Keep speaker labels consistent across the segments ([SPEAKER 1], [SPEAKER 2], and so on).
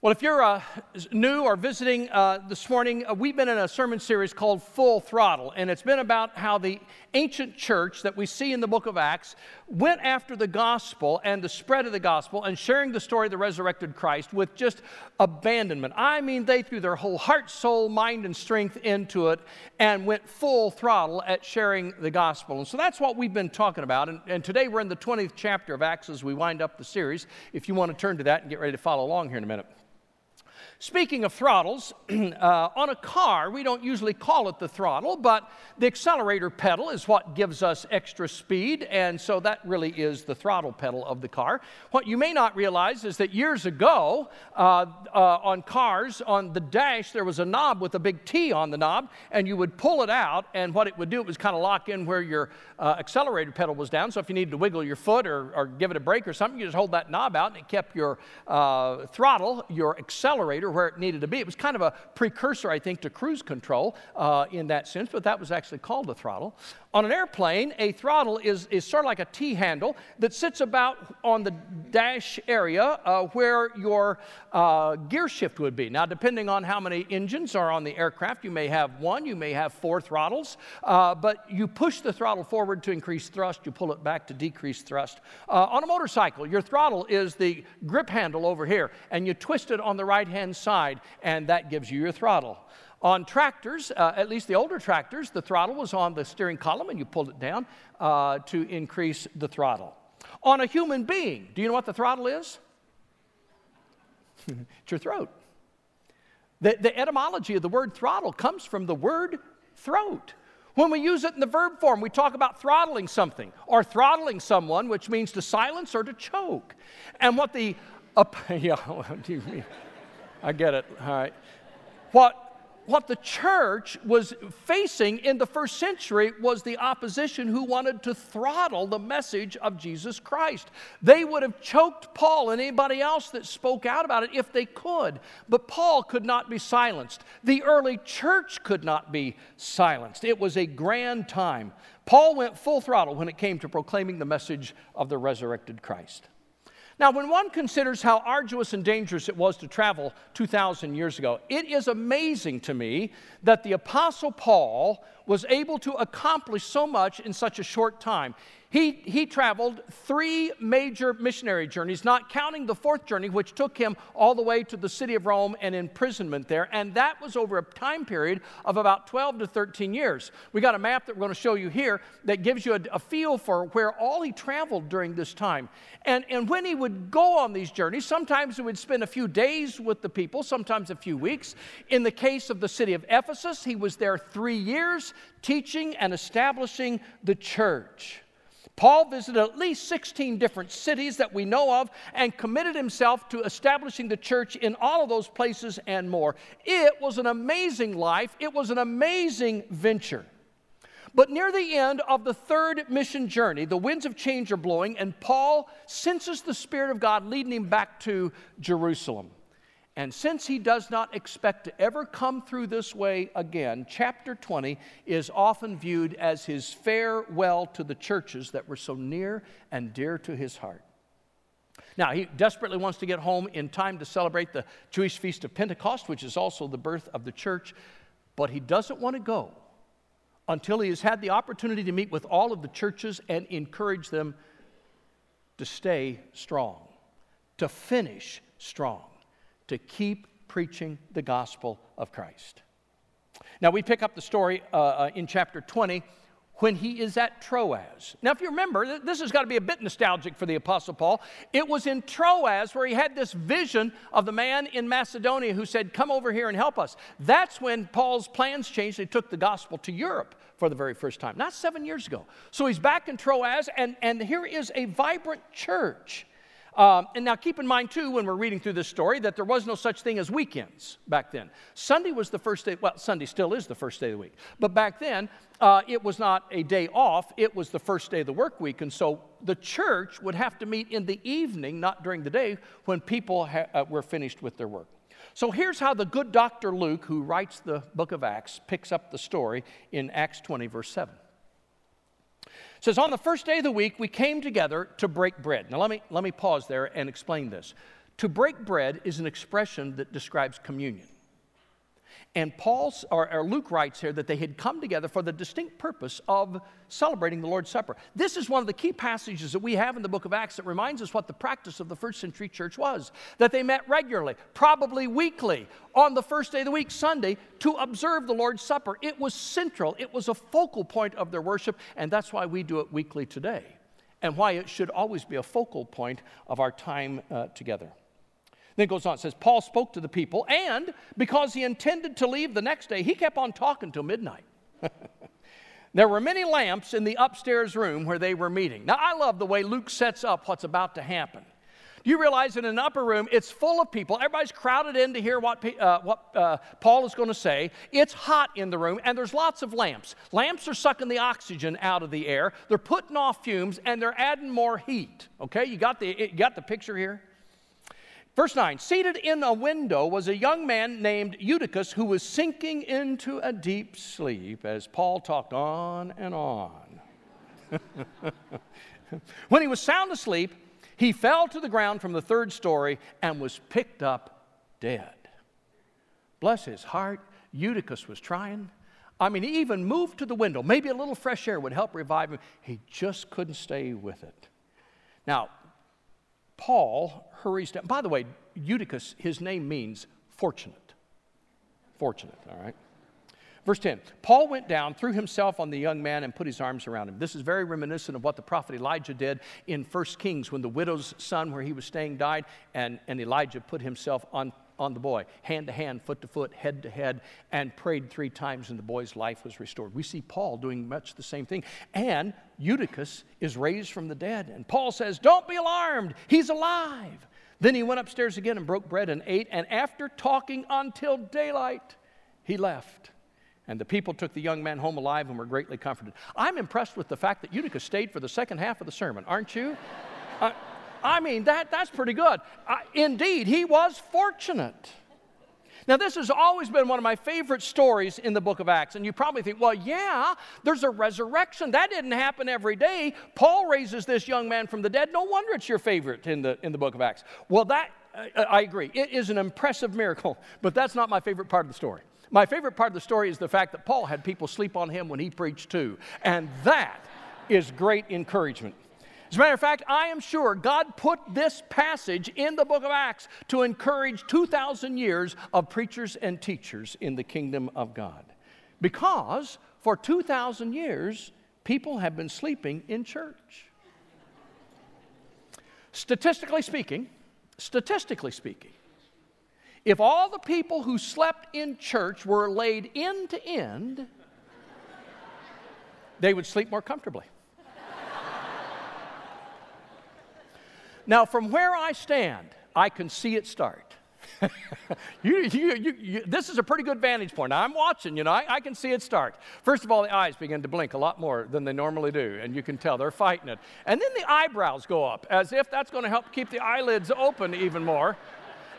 [SPEAKER 1] Well, if you're uh, new or visiting uh, this morning, uh, we've been in a sermon series called Full Throttle, and it's been about how the ancient church that we see in the book of Acts went after the gospel and the spread of the gospel and sharing the story of the resurrected Christ with just abandonment. I mean, they threw their whole heart, soul, mind, and strength into it and went full throttle at sharing the gospel. And so that's what we've been talking about. And, and today we're in the 20th chapter of Acts as we wind up the series. If you want to turn to that and get ready to follow along here in a minute. Speaking of throttles, uh, on a car, we don't usually call it the throttle, but the accelerator pedal is what gives us extra speed, and so that really is the throttle pedal of the car. What you may not realize is that years ago, uh, uh, on cars, on the dash, there was a knob with a big T on the knob, and you would pull it out, and what it would do, it was kind of lock in where your uh, accelerator pedal was down. So if you needed to wiggle your foot or, or, give it a break or something, you just hold that knob out, and it kept your uh, throttle, your accelerator, where it needed to be. It was kind of a precursor, I think, to cruise control uh, in that sense, but that was actually called a throttle. On an airplane, a throttle is, is sort of like a T handle that sits about on the dash area uh, where your uh, gear shift would be. Now, depending on how many engines are on the aircraft, you may have one, you may have four throttles, uh, but you push the throttle forward to increase thrust, you pull it back to decrease thrust. Uh, on a motorcycle, your throttle is the grip handle over here, and you twist it on the right hand side, and that gives you your throttle. On tractors, uh, at least the older tractors, the throttle was on the steering column and you pulled it down uh, to increase the throttle. On a human being, do you know what the throttle is? it's your throat. The, the etymology of the word throttle comes from the word throat. When we use it in the verb form, we talk about throttling something or throttling someone, which means to silence or to choke. And what the, uh, yeah, I get it. All right. What what the church was facing in the first century was the opposition who wanted to throttle the message of Jesus Christ. They would have choked Paul and anybody else that spoke out about it if they could. But Paul could not be silenced. The early church could not be silenced. It was a grand time. Paul went full throttle when it came to proclaiming the message of the resurrected Christ. Now, when one considers how arduous and dangerous it was to travel 2,000 years ago, it is amazing to me that the Apostle Paul was able to accomplish so much in such a short time. He, he traveled three major missionary journeys, not counting the fourth journey, which took him all the way to the city of Rome and imprisonment there. And that was over a time period of about 12 to 13 years. We got a map that we're going to show you here that gives you a, a feel for where all he traveled during this time. And, and when he would go on these journeys, sometimes he would spend a few days with the people, sometimes a few weeks. In the case of the city of Ephesus, he was there three years teaching and establishing the church. Paul visited at least 16 different cities that we know of and committed himself to establishing the church in all of those places and more. It was an amazing life, it was an amazing venture. But near the end of the third mission journey, the winds of change are blowing, and Paul senses the Spirit of God leading him back to Jerusalem. And since he does not expect to ever come through this way again, chapter 20 is often viewed as his farewell to the churches that were so near and dear to his heart. Now, he desperately wants to get home in time to celebrate the Jewish feast of Pentecost, which is also the birth of the church, but he doesn't want to go until he has had the opportunity to meet with all of the churches and encourage them to stay strong, to finish strong to keep preaching the gospel of Christ. Now, we pick up the story uh, uh, in chapter 20 when he is at Troas. Now, if you remember, this has got to be a bit nostalgic for the Apostle Paul. It was in Troas where he had this vision of the man in Macedonia who said, Come over here and help us. That's when Paul's plans changed. He took the gospel to Europe for the very first time, not seven years ago. So he's back in Troas, and, and here is a vibrant church. Um, and now keep in mind, too, when we're reading through this story, that there was no such thing as weekends back then. Sunday was the first day, well, Sunday still is the first day of the week. But back then, uh, it was not a day off, it was the first day of the work week. And so the church would have to meet in the evening, not during the day, when people ha- uh, were finished with their work. So here's how the good Dr. Luke, who writes the book of Acts, picks up the story in Acts 20, verse 7. Says, On the first day of the week, we came together to break bread. Now, let me, let me pause there and explain this. To break bread is an expression that describes communion. And Paul or, or, Luke writes here that they had come together for the distinct purpose of celebrating the Lord's Supper. This is one of the key passages that we have in the book of Acts that reminds us what the practice of the first century church was. That they met regularly, probably weekly, on the first day of the week, Sunday, to observe the Lord's Supper. It was central, it was a focal point of their worship, and that's why we do it weekly today, and why it should always be a focal point of our time uh, together. Then it goes on, it says, Paul spoke to the people, and because he intended to leave the next day, he kept on talking till midnight. there were many lamps in the upstairs room where they were meeting. Now, I love the way Luke sets up what's about to happen. Do you realize in an upper room, it's full of people. Everybody's crowded in to hear what, uh, what uh, Paul is going to say. It's hot in the room, and there's lots of lamps. Lamps are sucking the oxygen out of the air. They're putting off fumes, and they're adding more heat. Okay, you got the, you got the picture here? Verse 9 Seated in a window was a young man named Eutychus who was sinking into a deep sleep as Paul talked on and on. when he was sound asleep, he fell to the ground from the third story and was picked up dead. Bless his heart, Eutychus was trying. I mean, he even moved to the window. Maybe a little fresh air would help revive him. He just couldn't stay with it. Now, Paul hurries down. By the way, Eutychus, his name means fortunate. Fortunate, all right? Verse 10 Paul went down, threw himself on the young man, and put his arms around him. This is very reminiscent of what the prophet Elijah did in 1 Kings when the widow's son, where he was staying, died, and, and Elijah put himself on on the boy, hand to hand, foot to foot, head to head, and prayed three times, and the boy's life was restored. We see Paul doing much the same thing. And Eutychus is raised from the dead. And Paul says, Don't be alarmed, he's alive. Then he went upstairs again and broke bread and ate, and after talking until daylight, he left. And the people took the young man home alive and were greatly comforted. I'm impressed with the fact that Eutychus stayed for the second half of the sermon, aren't you? Uh, I mean, that, that's pretty good. Indeed, he was fortunate. Now, this has always been one of my favorite stories in the book of Acts. And you probably think, well, yeah, there's a resurrection. That didn't happen every day. Paul raises this young man from the dead. No wonder it's your favorite in the, in the book of Acts. Well, that, uh, I agree. It is an impressive miracle, but that's not my favorite part of the story. My favorite part of the story is the fact that Paul had people sleep on him when he preached too. And that is great encouragement. As a matter of fact, I am sure God put this passage in the book of Acts to encourage 2,000 years of preachers and teachers in the kingdom of God. Because for 2,000 years, people have been sleeping in church. Statistically speaking, statistically speaking, if all the people who slept in church were laid end to end, they would sleep more comfortably. Now, from where I stand, I can see it start. you, you, you, this is a pretty good vantage point. Now, I'm watching, you know, I, I, can see it start. First of all, the eyes begin to blink a lot more than they normally do, and you can tell they're fighting it. And then the eyebrows go up, as if that's going to help keep the eyelids open even more.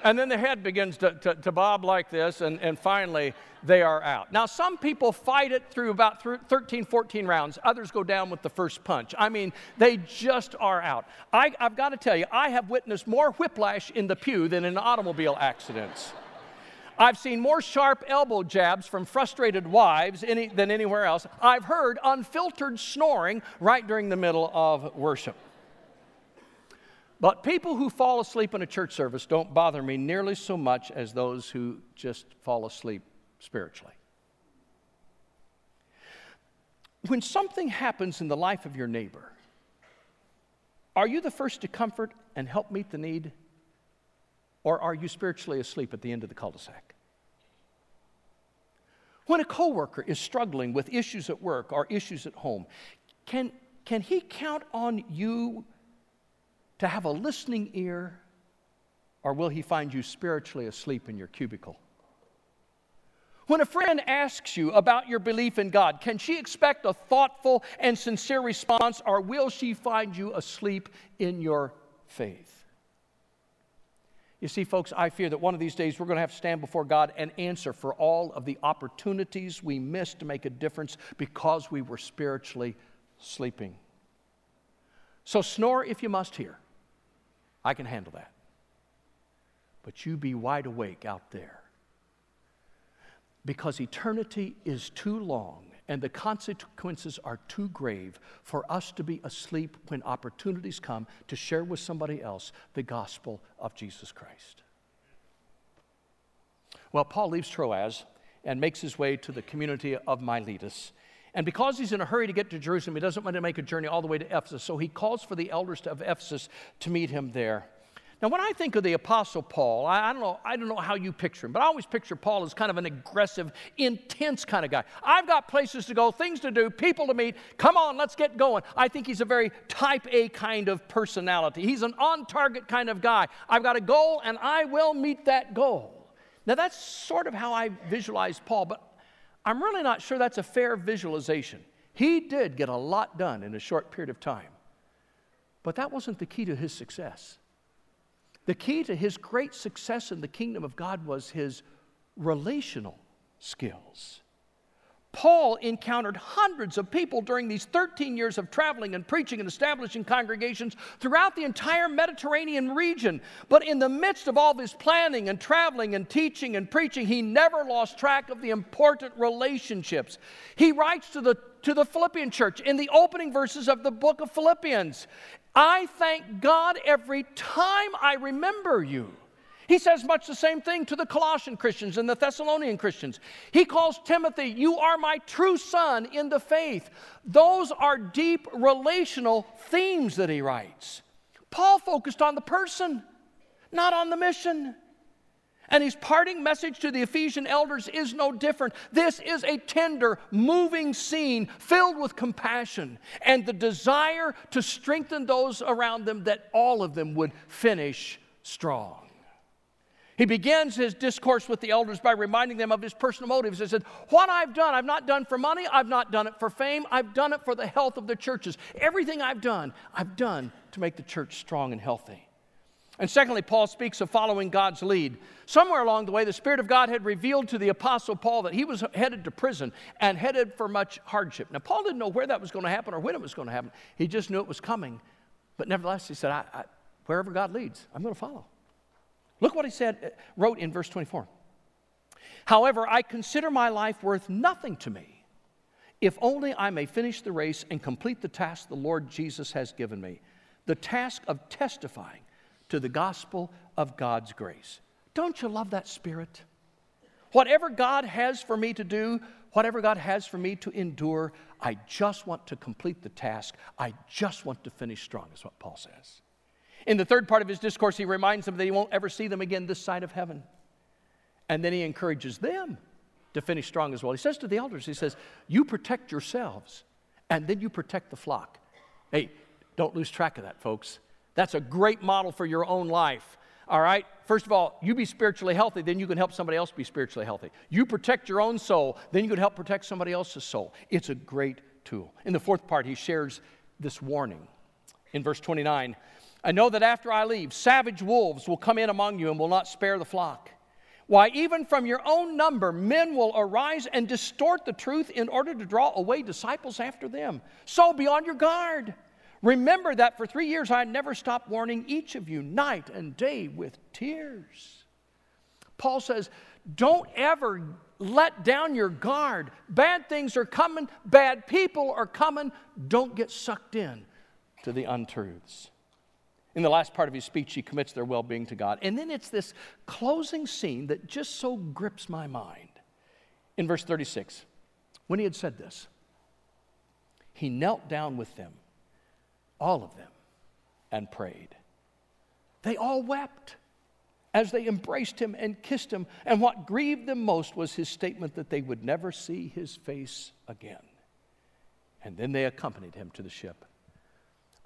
[SPEAKER 1] And then the head begins to, to, to, bob like this, and, and finally they are out. Now, some people fight it through about 13, 14 rounds. Others go down with the first punch. I mean, they just are out. I, I've got to tell you, I have witnessed more whiplash in the pew than in automobile accidents. I've seen more sharp elbow jabs from frustrated wives any, than anywhere else. I've heard unfiltered snoring right during the middle of worship. But people who fall asleep in a church service don't bother me nearly so much as those who just fall asleep spiritually. When something happens in the life of your neighbor, are you the first to comfort and help meet the need? Or are you spiritually asleep at the end of the cul de sac? When a coworker is struggling with issues at work or issues at home, can, can he count on you to have a listening ear, or will he find you spiritually asleep in your cubicle? When a friend asks you about your belief in God, can she expect a thoughtful and sincere response, or will she find you asleep in your faith? You see, folks, I fear that one of these days we're going to have to stand before God and answer for all of the opportunities we missed to make a difference because we were spiritually sleeping. So snore if you must here. I can handle that. but you be wide awake out there. Because eternity is too long and the consequences are too grave for us to be asleep when opportunities come to share with somebody else the gospel of Jesus Christ. Well, Paul leaves Troas and makes his way to the community of Miletus. And because he's in a hurry to get to Jerusalem, he doesn't want to make a journey all the way to Ephesus. So he calls for the elders of Ephesus to meet him there. Now, when I think of the Apostle Paul, I, I, don't know, I don't know how you picture him, but I always picture Paul as kind of an aggressive, intense kind of guy. I've got places to go, things to do, people to meet. Come on, let's get going. I think he's a very type A kind of personality. He's an on target kind of guy. I've got a goal, and I will meet that goal. Now, that's sort of how I visualize Paul, but I'm really not sure that's a fair visualization. He did get a lot done in a short period of time, but that wasn't the key to his success. The key to his great success in the kingdom of God was his relational skills. Paul encountered hundreds of people during these 13 years of traveling and preaching and establishing congregations throughout the entire Mediterranean region. But in the midst of all this planning and traveling and teaching and preaching, he never lost track of the important relationships. He writes to the, to the Philippian church in the opening verses of the book of Philippians I thank God every time I remember you. He says much the same thing to the Colossian Christians and the Thessalonian Christians. He calls Timothy, You are my true son in the faith. Those are deep relational themes that he writes. Paul focused on the person, not on the mission. And his parting message to the Ephesian elders is no different. This is a tender, moving scene filled with compassion and the desire to strengthen those around them that all of them would finish strong. He begins his discourse with the elders by reminding them of his personal motives. He said, What I've done, I've not done for money, I've not done it for fame, I've done it for the health of the churches. Everything I've done, I've done to make the church strong and healthy. And secondly, Paul speaks of following God's lead. Somewhere along the way, the Spirit of God had revealed to the Apostle Paul that he was headed to prison and headed for much hardship. Now, Paul didn't know where that was going to happen or when it was going to happen. He just knew it was coming. But nevertheless, he said, I, I, Wherever God leads, I'm going to follow. Look what he said, uh, wrote in verse 24. However, I consider my life worth nothing to me, if only I may finish the race and complete the task the Lord Jesus has given me the task of testifying to the gospel of God's grace. Don't you love that spirit? Whatever God has for me to do, whatever God has for me to endure, I just want to complete the task. I just want to finish strong, is what Paul says. In the third part of his discourse, he reminds them that he won't ever see them again this side of heaven. And then he encourages them to finish strong as well. He says to the elders, he says, You protect yourselves, and then you protect the flock. Hey, don't lose track of that, folks. That's a great model for your own life. All right? First of all, you be spiritually healthy, then you can help somebody else be spiritually healthy. You protect your own soul, then you can help protect somebody else's soul. It's a great tool. In the fourth part, he shares this warning. In verse 29, I know that after I leave, savage wolves will come in among you and will not spare the flock. Why, even from your own number, men will arise and distort the truth in order to draw away disciples after them. So be on your guard. Remember that for three years I never stopped warning each of you night and day with tears. Paul says, Don't ever let down your guard. Bad things are coming, bad people are coming. Don't get sucked in to the untruths. In the last part of his speech, he commits their well being to God. And then it's this closing scene that just so grips my mind. In verse 36, when he had said this, he knelt down with them, all of them, and prayed. They all wept as they embraced him and kissed him. And what grieved them most was his statement that they would never see his face again. And then they accompanied him to the ship.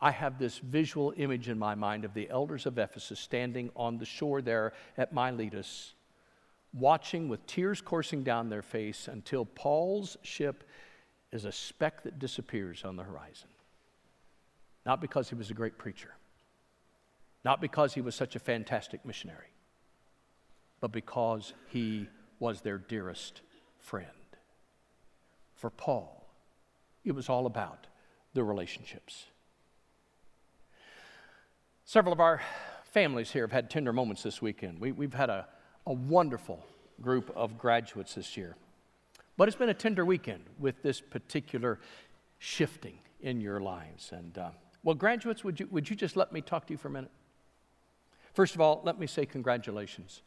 [SPEAKER 1] I have this visual image in my mind of the elders of Ephesus standing on the shore there at Miletus, watching with tears coursing down their face until Paul's ship is a speck that disappears on the horizon. Not because he was a great preacher, not because he was such a fantastic missionary, but because he was their dearest friend. For Paul, it was all about the relationships. Several of our families here have had tender moments this weekend. We, we've had a, a wonderful group of graduates this year. But it's been a tender weekend with this particular shifting in your lives. And uh, well, graduates, would you, would you just let me talk to you for a minute? First of all, let me say congratulations.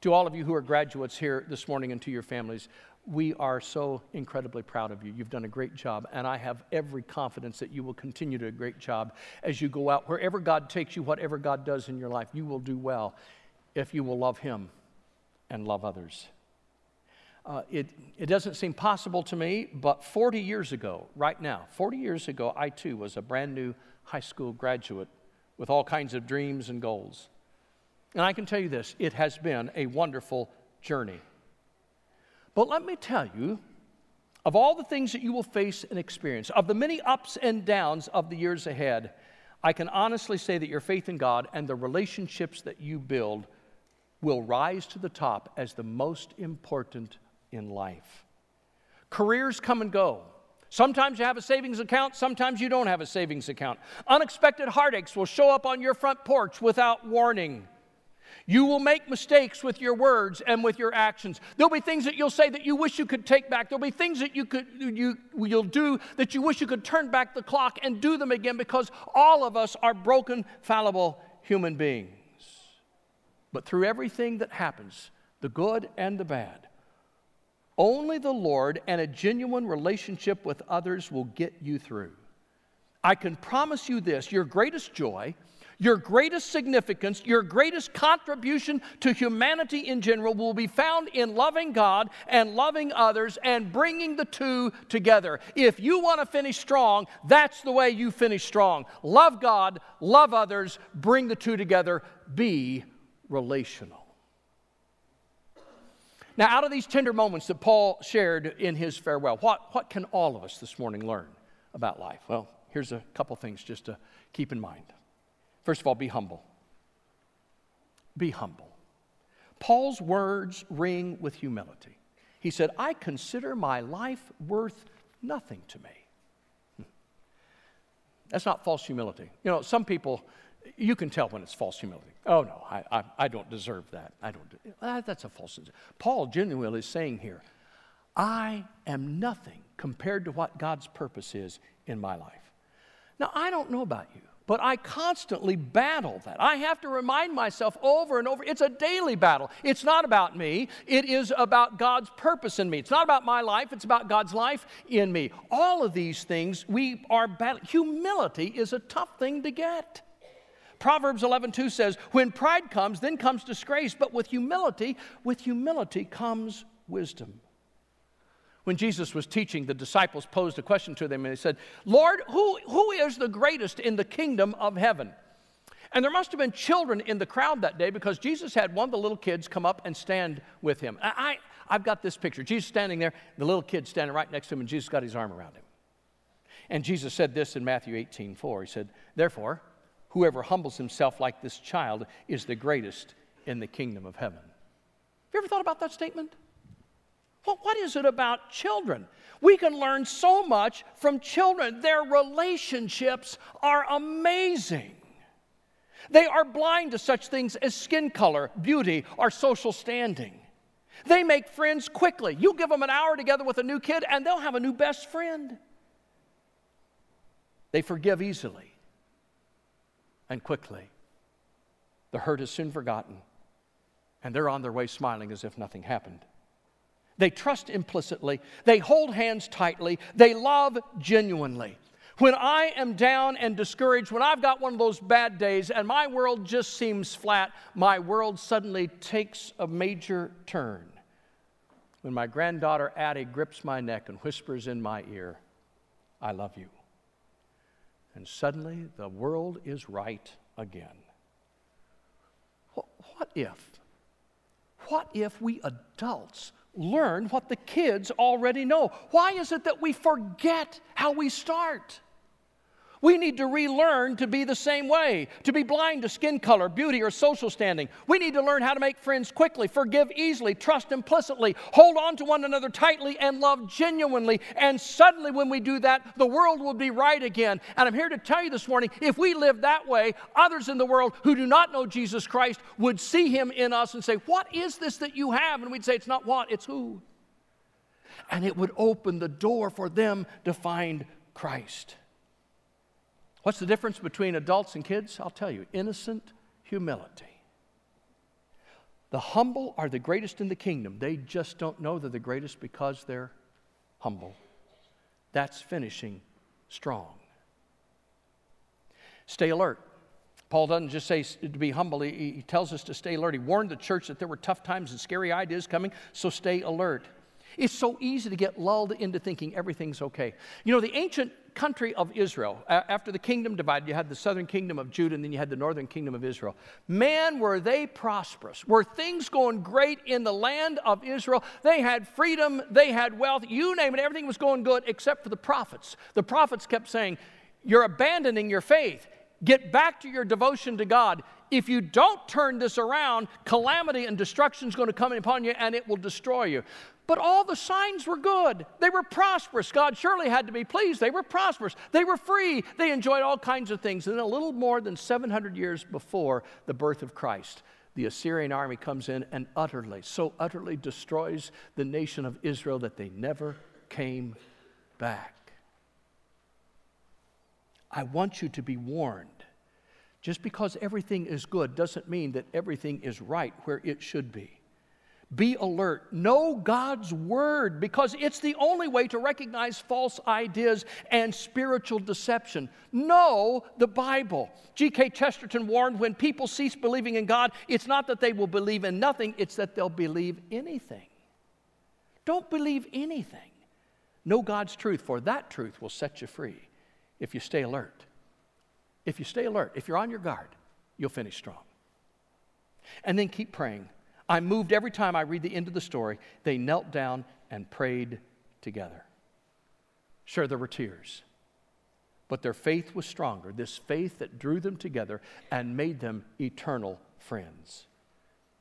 [SPEAKER 1] To all of you who are graduates here this morning and to your families, we are so incredibly proud of you. You've done a great job, and I have every confidence that you will continue to do a great job as you go out. Wherever God takes you, whatever God does in your life, you will do well if you will love Him and love others. Uh, it, it doesn't seem possible to me, but 40 years ago, right now, 40 years ago, I too was a brand new high school graduate with all kinds of dreams and goals. And I can tell you this it has been a wonderful journey. But let me tell you, of all the things that you will face and experience, of the many ups and downs of the years ahead, I can honestly say that your faith in God and the relationships that you build will rise to the top as the most important in life. Careers come and go. Sometimes you have a savings account, sometimes you don't have a savings account. Unexpected heartaches will show up on your front porch without warning. You will make mistakes with your words and with your actions. There'll be things that you'll say that you wish you could take back. There'll be things that you could you you'll do that you wish you could turn back the clock and do them again because all of us are broken, fallible human beings. But through everything that happens, the good and the bad, only the Lord and a genuine relationship with others will get you through. I can promise you this your greatest joy your greatest significance, your greatest contribution to humanity in general will be found in loving God and loving others and bringing the two together. If you want to finish strong, that's the way you finish strong. Love God, love others, bring the two together, be relational. Now, out of these tender moments that Paul shared in his farewell, what, what can all of us this morning learn about life? Well, here's a couple things just to keep in mind. First of all, be humble. Be humble. Paul's words ring with humility. He said, I consider my life worth nothing to me. Hmm. That's not false humility. You know, some people, you can tell when it's false humility. Oh, no, I, I, I don't deserve that. I don't. Do, that's a false. Paul genuinely is saying here, I am nothing compared to what God's purpose is in my life. Now, I don't know about you, but I constantly battle that. I have to remind myself over and over it's a daily battle. It's not about me, it is about God's purpose in me. It's not about my life, it's about God's life in me. All of these things we are battling. Humility is a tough thing to get. Proverbs 11:2 says, "When pride comes, then comes disgrace, but with humility, with humility comes wisdom." When Jesus was teaching, the disciples posed a question to them and they said, Lord, who, who is the greatest in the kingdom of heaven? And there must have been children in the crowd that day because Jesus had one of the little kids come up and stand with him. I, I, have got this picture. Jesus standing there, the little kid standing right next to him, and Jesus got his arm around him. And Jesus said this in Matthew 18 4. He said, Therefore, whoever humbles himself like this child is the greatest in the kingdom of heaven. Have you ever thought about that statement? What is it about children? We can learn so much from children. Their relationships are amazing. They are blind to such things as skin color, beauty, or social standing. They make friends quickly. You give them an hour together with a new kid, and they'll have a new best friend. They forgive easily and quickly. The hurt is soon forgotten, and they're on their way smiling as if nothing happened. They trust implicitly. They hold hands tightly. They love genuinely. When I am down and discouraged, when I've got one of those bad days and my world just seems flat, my world suddenly takes a major turn. When my granddaughter Addie grips my neck and whispers in my ear, I love you. And suddenly the world is right again. What if? What if we adults learn what the kids already know. Why is it that we forget how we start? We need to relearn to be the same way, to be blind to skin color, beauty, or social standing. We need to learn how to make friends quickly, forgive easily, trust implicitly, hold on to one another tightly, and love genuinely. And suddenly, when we do that, the world will be right again. And I'm here to tell you this morning if we live that way, others in the world who do not know Jesus Christ would see him in us and say, What is this that you have? And we'd say, It's not what, it's who. And it would open the door for them to find Christ. What's the difference between adults and kids? I'll tell you innocent humility. The humble are the greatest in the kingdom. They just don't know they're the greatest because they're humble. That's finishing strong. Stay alert. Paul doesn't just say to be humble, he, he tells us to stay alert. He warned the church that there were tough times and scary ideas coming, so stay alert. It's so easy to get lulled into thinking everything's okay. You know, the ancient country of Israel, after the kingdom divided, you had the southern kingdom of Judah and then you had the northern kingdom of Israel. Man, were they prosperous. Were things going great in the land of Israel? They had freedom, they had wealth, you name it, everything was going good except for the prophets. The prophets kept saying, You're abandoning your faith. Get back to your devotion to God. If you don't turn this around, calamity and destruction is going to come upon you and it will destroy you. But all the signs were good. They were prosperous. God surely had to be pleased. They were prosperous. They were free. They enjoyed all kinds of things. And then, a little more than 700 years before the birth of Christ, the Assyrian army comes in and utterly, so utterly destroys the nation of Israel that they never came back. I want you to be warned. Just because everything is good doesn't mean that everything is right where it should be. Be alert. Know God's word because it's the only way to recognize false ideas and spiritual deception. Know the Bible. G.K. Chesterton warned when people cease believing in God, it's not that they will believe in nothing, it's that they'll believe anything. Don't believe anything. Know God's truth, for that truth will set you free if you stay alert. If you stay alert, if you're on your guard, you'll finish strong. And then keep praying I'm moved every time I read the end of the story. They knelt down and prayed together. Sure, there were tears, but their faith was stronger, this faith that drew them together and made them eternal friends.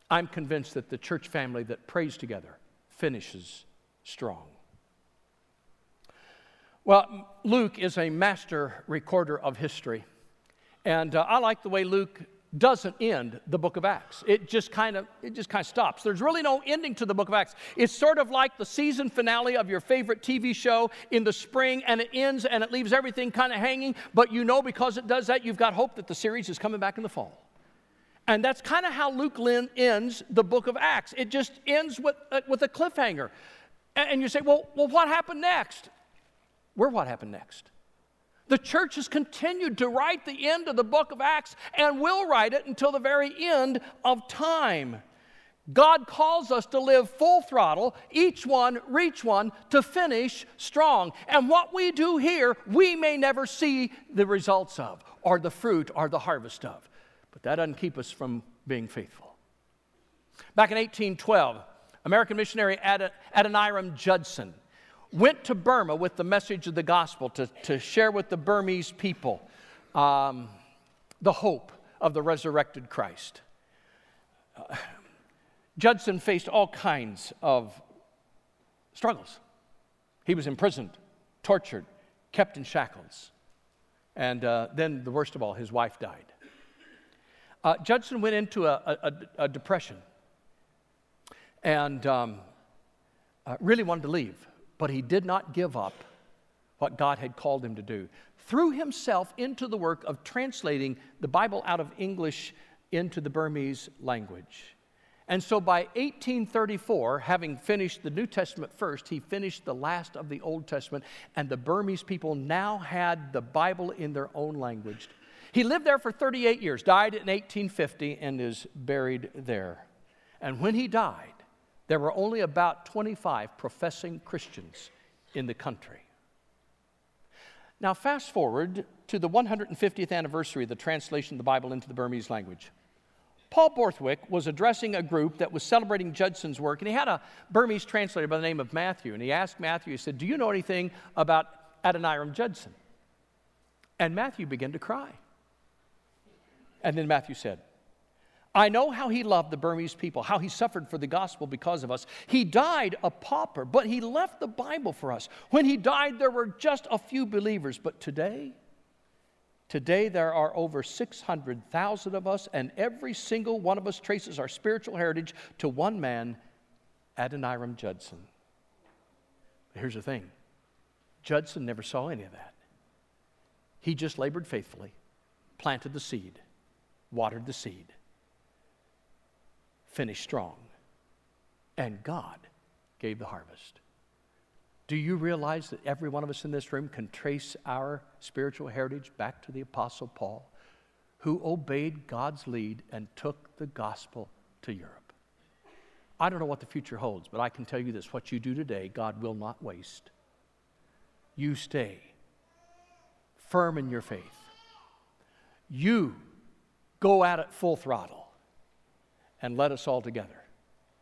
[SPEAKER 1] I'm convinced that the church family that prays together finishes strong. Well, Luke is a master recorder of history. And uh, I like the way Luke doesn't end the book of acts. It just kind of it just kind of stops. There's really no ending to the book of acts. It's sort of like the season finale of your favorite tv show in the spring and it ends and it leaves everything kind of hanging. But you know because it does that you've got hope that the series is coming back in the fall. And that's kind of how luke lynn ends the book of acts. It just ends with, uh, with a cliffhanger. And you say well, well what happened next where what happened next the church has continued to write the end of the book of Acts and will write it until the very end of time. God calls us to live full throttle, each one, reach one, to finish strong. And what we do here, we may never see the results of, or the fruit, or the harvest of. But that doesn't keep us from being faithful. Back in 1812, American missionary Adoniram Judson went to Burma with the message of the gospel to, to share with the Burmese people um, the hope of the resurrected Christ. Uh, Judson faced all kinds of struggles. He was imprisoned, tortured, kept in shackles. And uh, then, the worst of all, his wife died. Uh, Judson went into a, a, a depression and um, uh, really wanted to leave but he did not give up what God had called him to do. Threw himself into the work of translating the Bible out of English into the Burmese language. And so by 1834, having finished the New Testament first, he finished the last of the Old Testament, and the Burmese people now had the Bible in their own language. He lived there for 38 years, died in 1850, and is buried there. And when he died, there were only about 25 professing Christians in the country. Now, fast forward to the 150th anniversary of the translation of the Bible into the Burmese language. Paul Borthwick was addressing a group that was celebrating Judson's work, and he had a Burmese translator by the name of Matthew. And he asked Matthew, he said, Do you know anything about Adoniram Judson? And Matthew began to cry. And then Matthew said, I know how he loved the Burmese people, how he suffered for the gospel because of us. He died a pauper, but he left the Bible for us. When he died, there were just a few believers, but today, today there are over 600,000 of us, and every single one of us traces our spiritual heritage to one man, Adoniram Judson. But here's the thing Judson never saw any of that. He just labored faithfully, planted the seed, watered the seed finished strong. And God gave the harvest. Do you realize that every one of us in this room can trace our spiritual heritage back to the Apostle Paul, who obeyed God's lead and took the gospel to Europe? I don't know what the future holds, but I can tell you this what you do today, God will not waste. You stay firm in your faith. You go at it full throttle and let us all together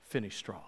[SPEAKER 1] finish strong.